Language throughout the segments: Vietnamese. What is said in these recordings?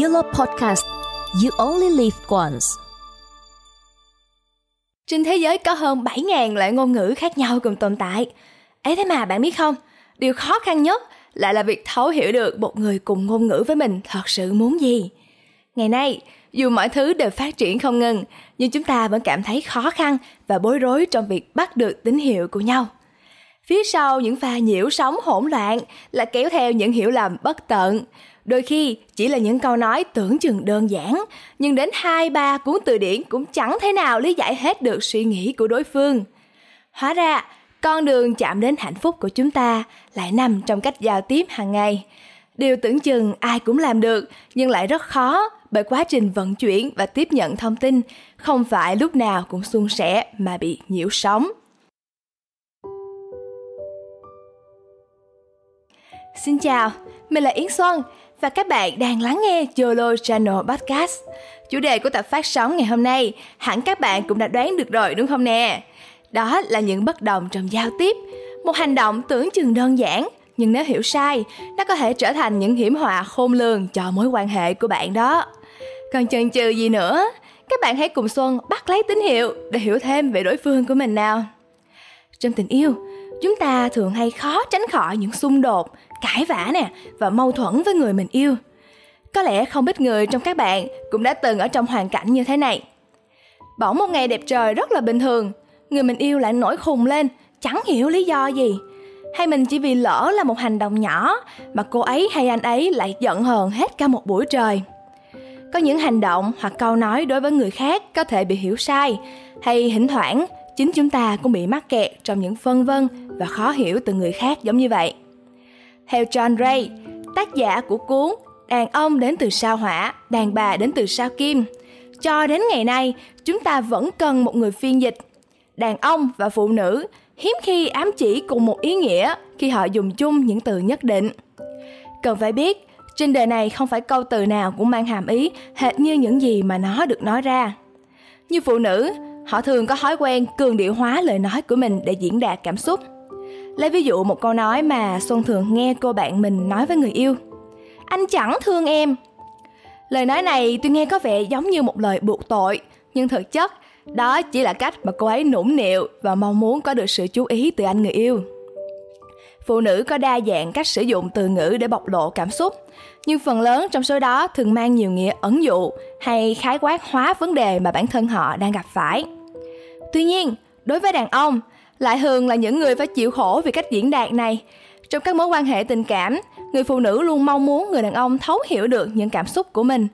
Yellow Podcast You Only Live Once Trên thế giới có hơn 7.000 loại ngôn ngữ khác nhau cùng tồn tại. ấy thế mà bạn biết không, điều khó khăn nhất lại là việc thấu hiểu được một người cùng ngôn ngữ với mình thật sự muốn gì. Ngày nay, dù mọi thứ đều phát triển không ngừng, nhưng chúng ta vẫn cảm thấy khó khăn và bối rối trong việc bắt được tín hiệu của nhau. Phía sau những pha nhiễu sóng hỗn loạn là kéo theo những hiểu lầm bất tận. Đôi khi chỉ là những câu nói tưởng chừng đơn giản, nhưng đến hai ba cuốn từ điển cũng chẳng thể nào lý giải hết được suy nghĩ của đối phương. Hóa ra, con đường chạm đến hạnh phúc của chúng ta lại nằm trong cách giao tiếp hàng ngày. Điều tưởng chừng ai cũng làm được, nhưng lại rất khó bởi quá trình vận chuyển và tiếp nhận thông tin không phải lúc nào cũng suôn sẻ mà bị nhiễu sóng. Xin chào, mình là Yến Xuân và các bạn đang lắng nghe Yolo Channel Podcast. Chủ đề của tập phát sóng ngày hôm nay hẳn các bạn cũng đã đoán được rồi đúng không nè? Đó là những bất đồng trong giao tiếp. Một hành động tưởng chừng đơn giản, nhưng nếu hiểu sai, nó có thể trở thành những hiểm họa khôn lường cho mối quan hệ của bạn đó. Còn chần chừ gì nữa, các bạn hãy cùng Xuân bắt lấy tín hiệu để hiểu thêm về đối phương của mình nào. Trong tình yêu, chúng ta thường hay khó tránh khỏi những xung đột, cãi vã nè và mâu thuẫn với người mình yêu. Có lẽ không ít người trong các bạn cũng đã từng ở trong hoàn cảnh như thế này. Bỗng một ngày đẹp trời rất là bình thường, người mình yêu lại nổi khùng lên, chẳng hiểu lý do gì. Hay mình chỉ vì lỡ là một hành động nhỏ mà cô ấy hay anh ấy lại giận hờn hết cả một buổi trời. Có những hành động hoặc câu nói đối với người khác có thể bị hiểu sai, hay thỉnh thoảng chính chúng ta cũng bị mắc kẹt trong những phân vân và khó hiểu từ người khác giống như vậy. Theo John Ray, tác giả của cuốn Đàn ông đến từ sao hỏa, đàn bà đến từ sao kim, cho đến ngày nay chúng ta vẫn cần một người phiên dịch. Đàn ông và phụ nữ hiếm khi ám chỉ cùng một ý nghĩa khi họ dùng chung những từ nhất định. Cần phải biết, trên đời này không phải câu từ nào cũng mang hàm ý hệt như những gì mà nó được nói ra. Như phụ nữ, họ thường có thói quen cường điệu hóa lời nói của mình để diễn đạt cảm xúc. Lấy ví dụ một câu nói mà Xuân thường nghe cô bạn mình nói với người yêu. Anh chẳng thương em. Lời nói này tôi nghe có vẻ giống như một lời buộc tội, nhưng thực chất đó chỉ là cách mà cô ấy nũng nịu và mong muốn có được sự chú ý từ anh người yêu. Phụ nữ có đa dạng cách sử dụng từ ngữ để bộc lộ cảm xúc, nhưng phần lớn trong số đó thường mang nhiều nghĩa ẩn dụ hay khái quát hóa vấn đề mà bản thân họ đang gặp phải. Tuy nhiên, đối với đàn ông, lại thường là những người phải chịu khổ vì cách diễn đạt này. Trong các mối quan hệ tình cảm, người phụ nữ luôn mong muốn người đàn ông thấu hiểu được những cảm xúc của mình.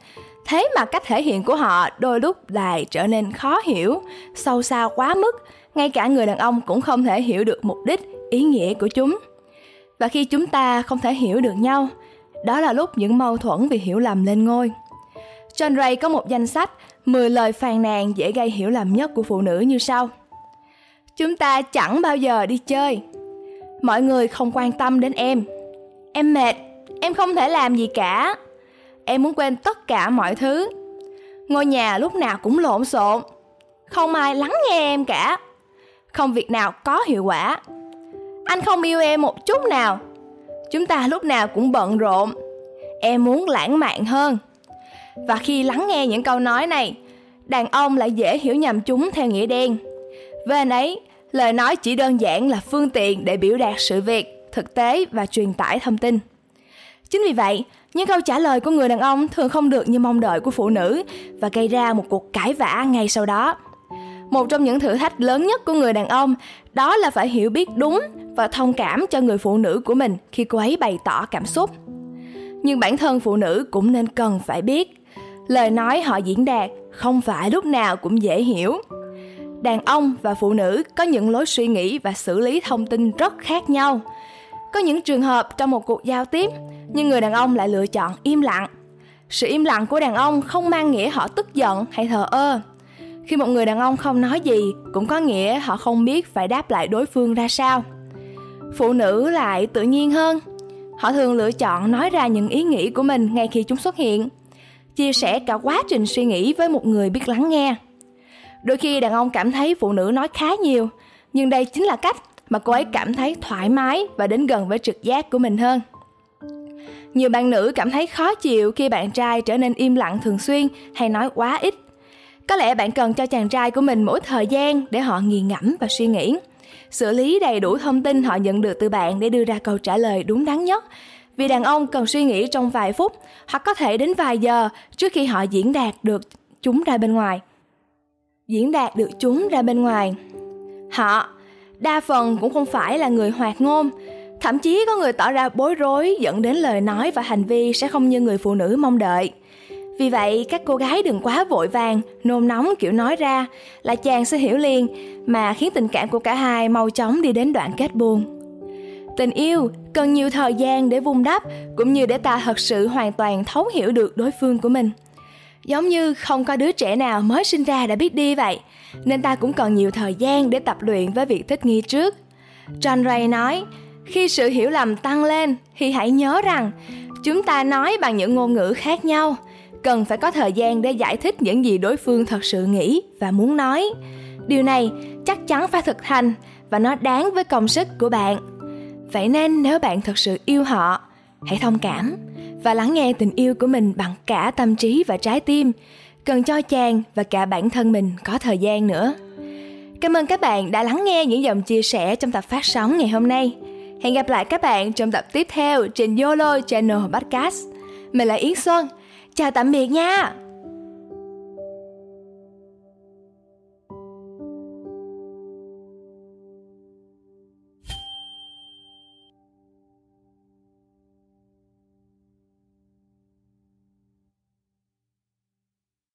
Thế mà cách thể hiện của họ đôi lúc lại trở nên khó hiểu, sâu xa quá mức, ngay cả người đàn ông cũng không thể hiểu được mục đích, ý nghĩa của chúng. Và khi chúng ta không thể hiểu được nhau, đó là lúc những mâu thuẫn vì hiểu lầm lên ngôi. John Ray có một danh sách 10 lời phàn nàn dễ gây hiểu lầm nhất của phụ nữ như sau. Chúng ta chẳng bao giờ đi chơi. Mọi người không quan tâm đến em. Em mệt, em không thể làm gì cả. Em muốn quên tất cả mọi thứ. Ngôi nhà lúc nào cũng lộn xộn. Không ai lắng nghe em cả. Không việc nào có hiệu quả. Anh không yêu em một chút nào. Chúng ta lúc nào cũng bận rộn. Em muốn lãng mạn hơn. Và khi lắng nghe những câu nói này, đàn ông lại dễ hiểu nhầm chúng theo nghĩa đen. Với anh ấy, lời nói chỉ đơn giản là phương tiện để biểu đạt sự việc, thực tế và truyền tải thông tin. Chính vì vậy, những câu trả lời của người đàn ông thường không được như mong đợi của phụ nữ và gây ra một cuộc cãi vã ngay sau đó. Một trong những thử thách lớn nhất của người đàn ông đó là phải hiểu biết đúng và thông cảm cho người phụ nữ của mình khi cô ấy bày tỏ cảm xúc. Nhưng bản thân phụ nữ cũng nên cần phải biết lời nói họ diễn đạt không phải lúc nào cũng dễ hiểu đàn ông và phụ nữ có những lối suy nghĩ và xử lý thông tin rất khác nhau. Có những trường hợp trong một cuộc giao tiếp, nhưng người đàn ông lại lựa chọn im lặng. Sự im lặng của đàn ông không mang nghĩa họ tức giận hay thờ ơ. Khi một người đàn ông không nói gì, cũng có nghĩa họ không biết phải đáp lại đối phương ra sao. Phụ nữ lại tự nhiên hơn. Họ thường lựa chọn nói ra những ý nghĩ của mình ngay khi chúng xuất hiện. Chia sẻ cả quá trình suy nghĩ với một người biết lắng nghe đôi khi đàn ông cảm thấy phụ nữ nói khá nhiều, nhưng đây chính là cách mà cô ấy cảm thấy thoải mái và đến gần với trực giác của mình hơn Nhiều bạn nữ cảm thấy khó chịu khi bạn trai trở nên im lặng thường xuyên hay nói quá ít. Có lẽ bạn cần cho chàng trai của mình mỗi thời gian để họ nghiền ngẫm và suy nghĩ. Xử lý đầy đủ thông tin họ nhận được từ bạn để đưa ra câu trả lời đúng đắn nhất. Vì đàn ông cần suy nghĩ trong vài phút, hoặc có thể đến vài giờ trước khi họ diễn đạt được chúng ra bên ngoài. Diễn đạt được chúng ra bên ngoài. Họ đa phần cũng không phải là người hoạt ngôn, thậm chí có người tỏ ra bối rối dẫn đến lời nói và hành vi sẽ không như người phụ nữ mong đợi. Vì vậy, các cô gái đừng quá vội vàng, nôn nóng kiểu nói ra là chàng sẽ hiểu liền mà khiến tình cảm của cả hai mau chóng đi đến đoạn kết buồn. Tình yêu cần nhiều thời gian để vun đắp cũng như để ta thật sự hoàn toàn thấu hiểu được đối phương của mình. Giống như không có đứa trẻ nào mới sinh ra đã biết đi vậy, nên ta cũng cần nhiều thời gian để tập luyện với việc thích nghi trước. John Ray nói, khi sự hiểu lầm tăng lên thì hãy nhớ rằng chúng ta nói bằng những ngôn ngữ khác nhau cần phải có thời gian để giải thích những gì đối phương thật sự nghĩ và muốn nói điều này chắc chắn phải thực hành và nó đáng với công sức của bạn vậy nên nếu bạn thật sự yêu họ hãy thông cảm và lắng nghe tình yêu của mình bằng cả tâm trí và trái tim. Cần cho chàng và cả bản thân mình có thời gian nữa. Cảm ơn các bạn đã lắng nghe những dòng chia sẻ trong tập phát sóng ngày hôm nay. Hẹn gặp lại các bạn trong tập tiếp theo trên yolo channel podcast. Mình là yến xuân. Chào tạm biệt nha!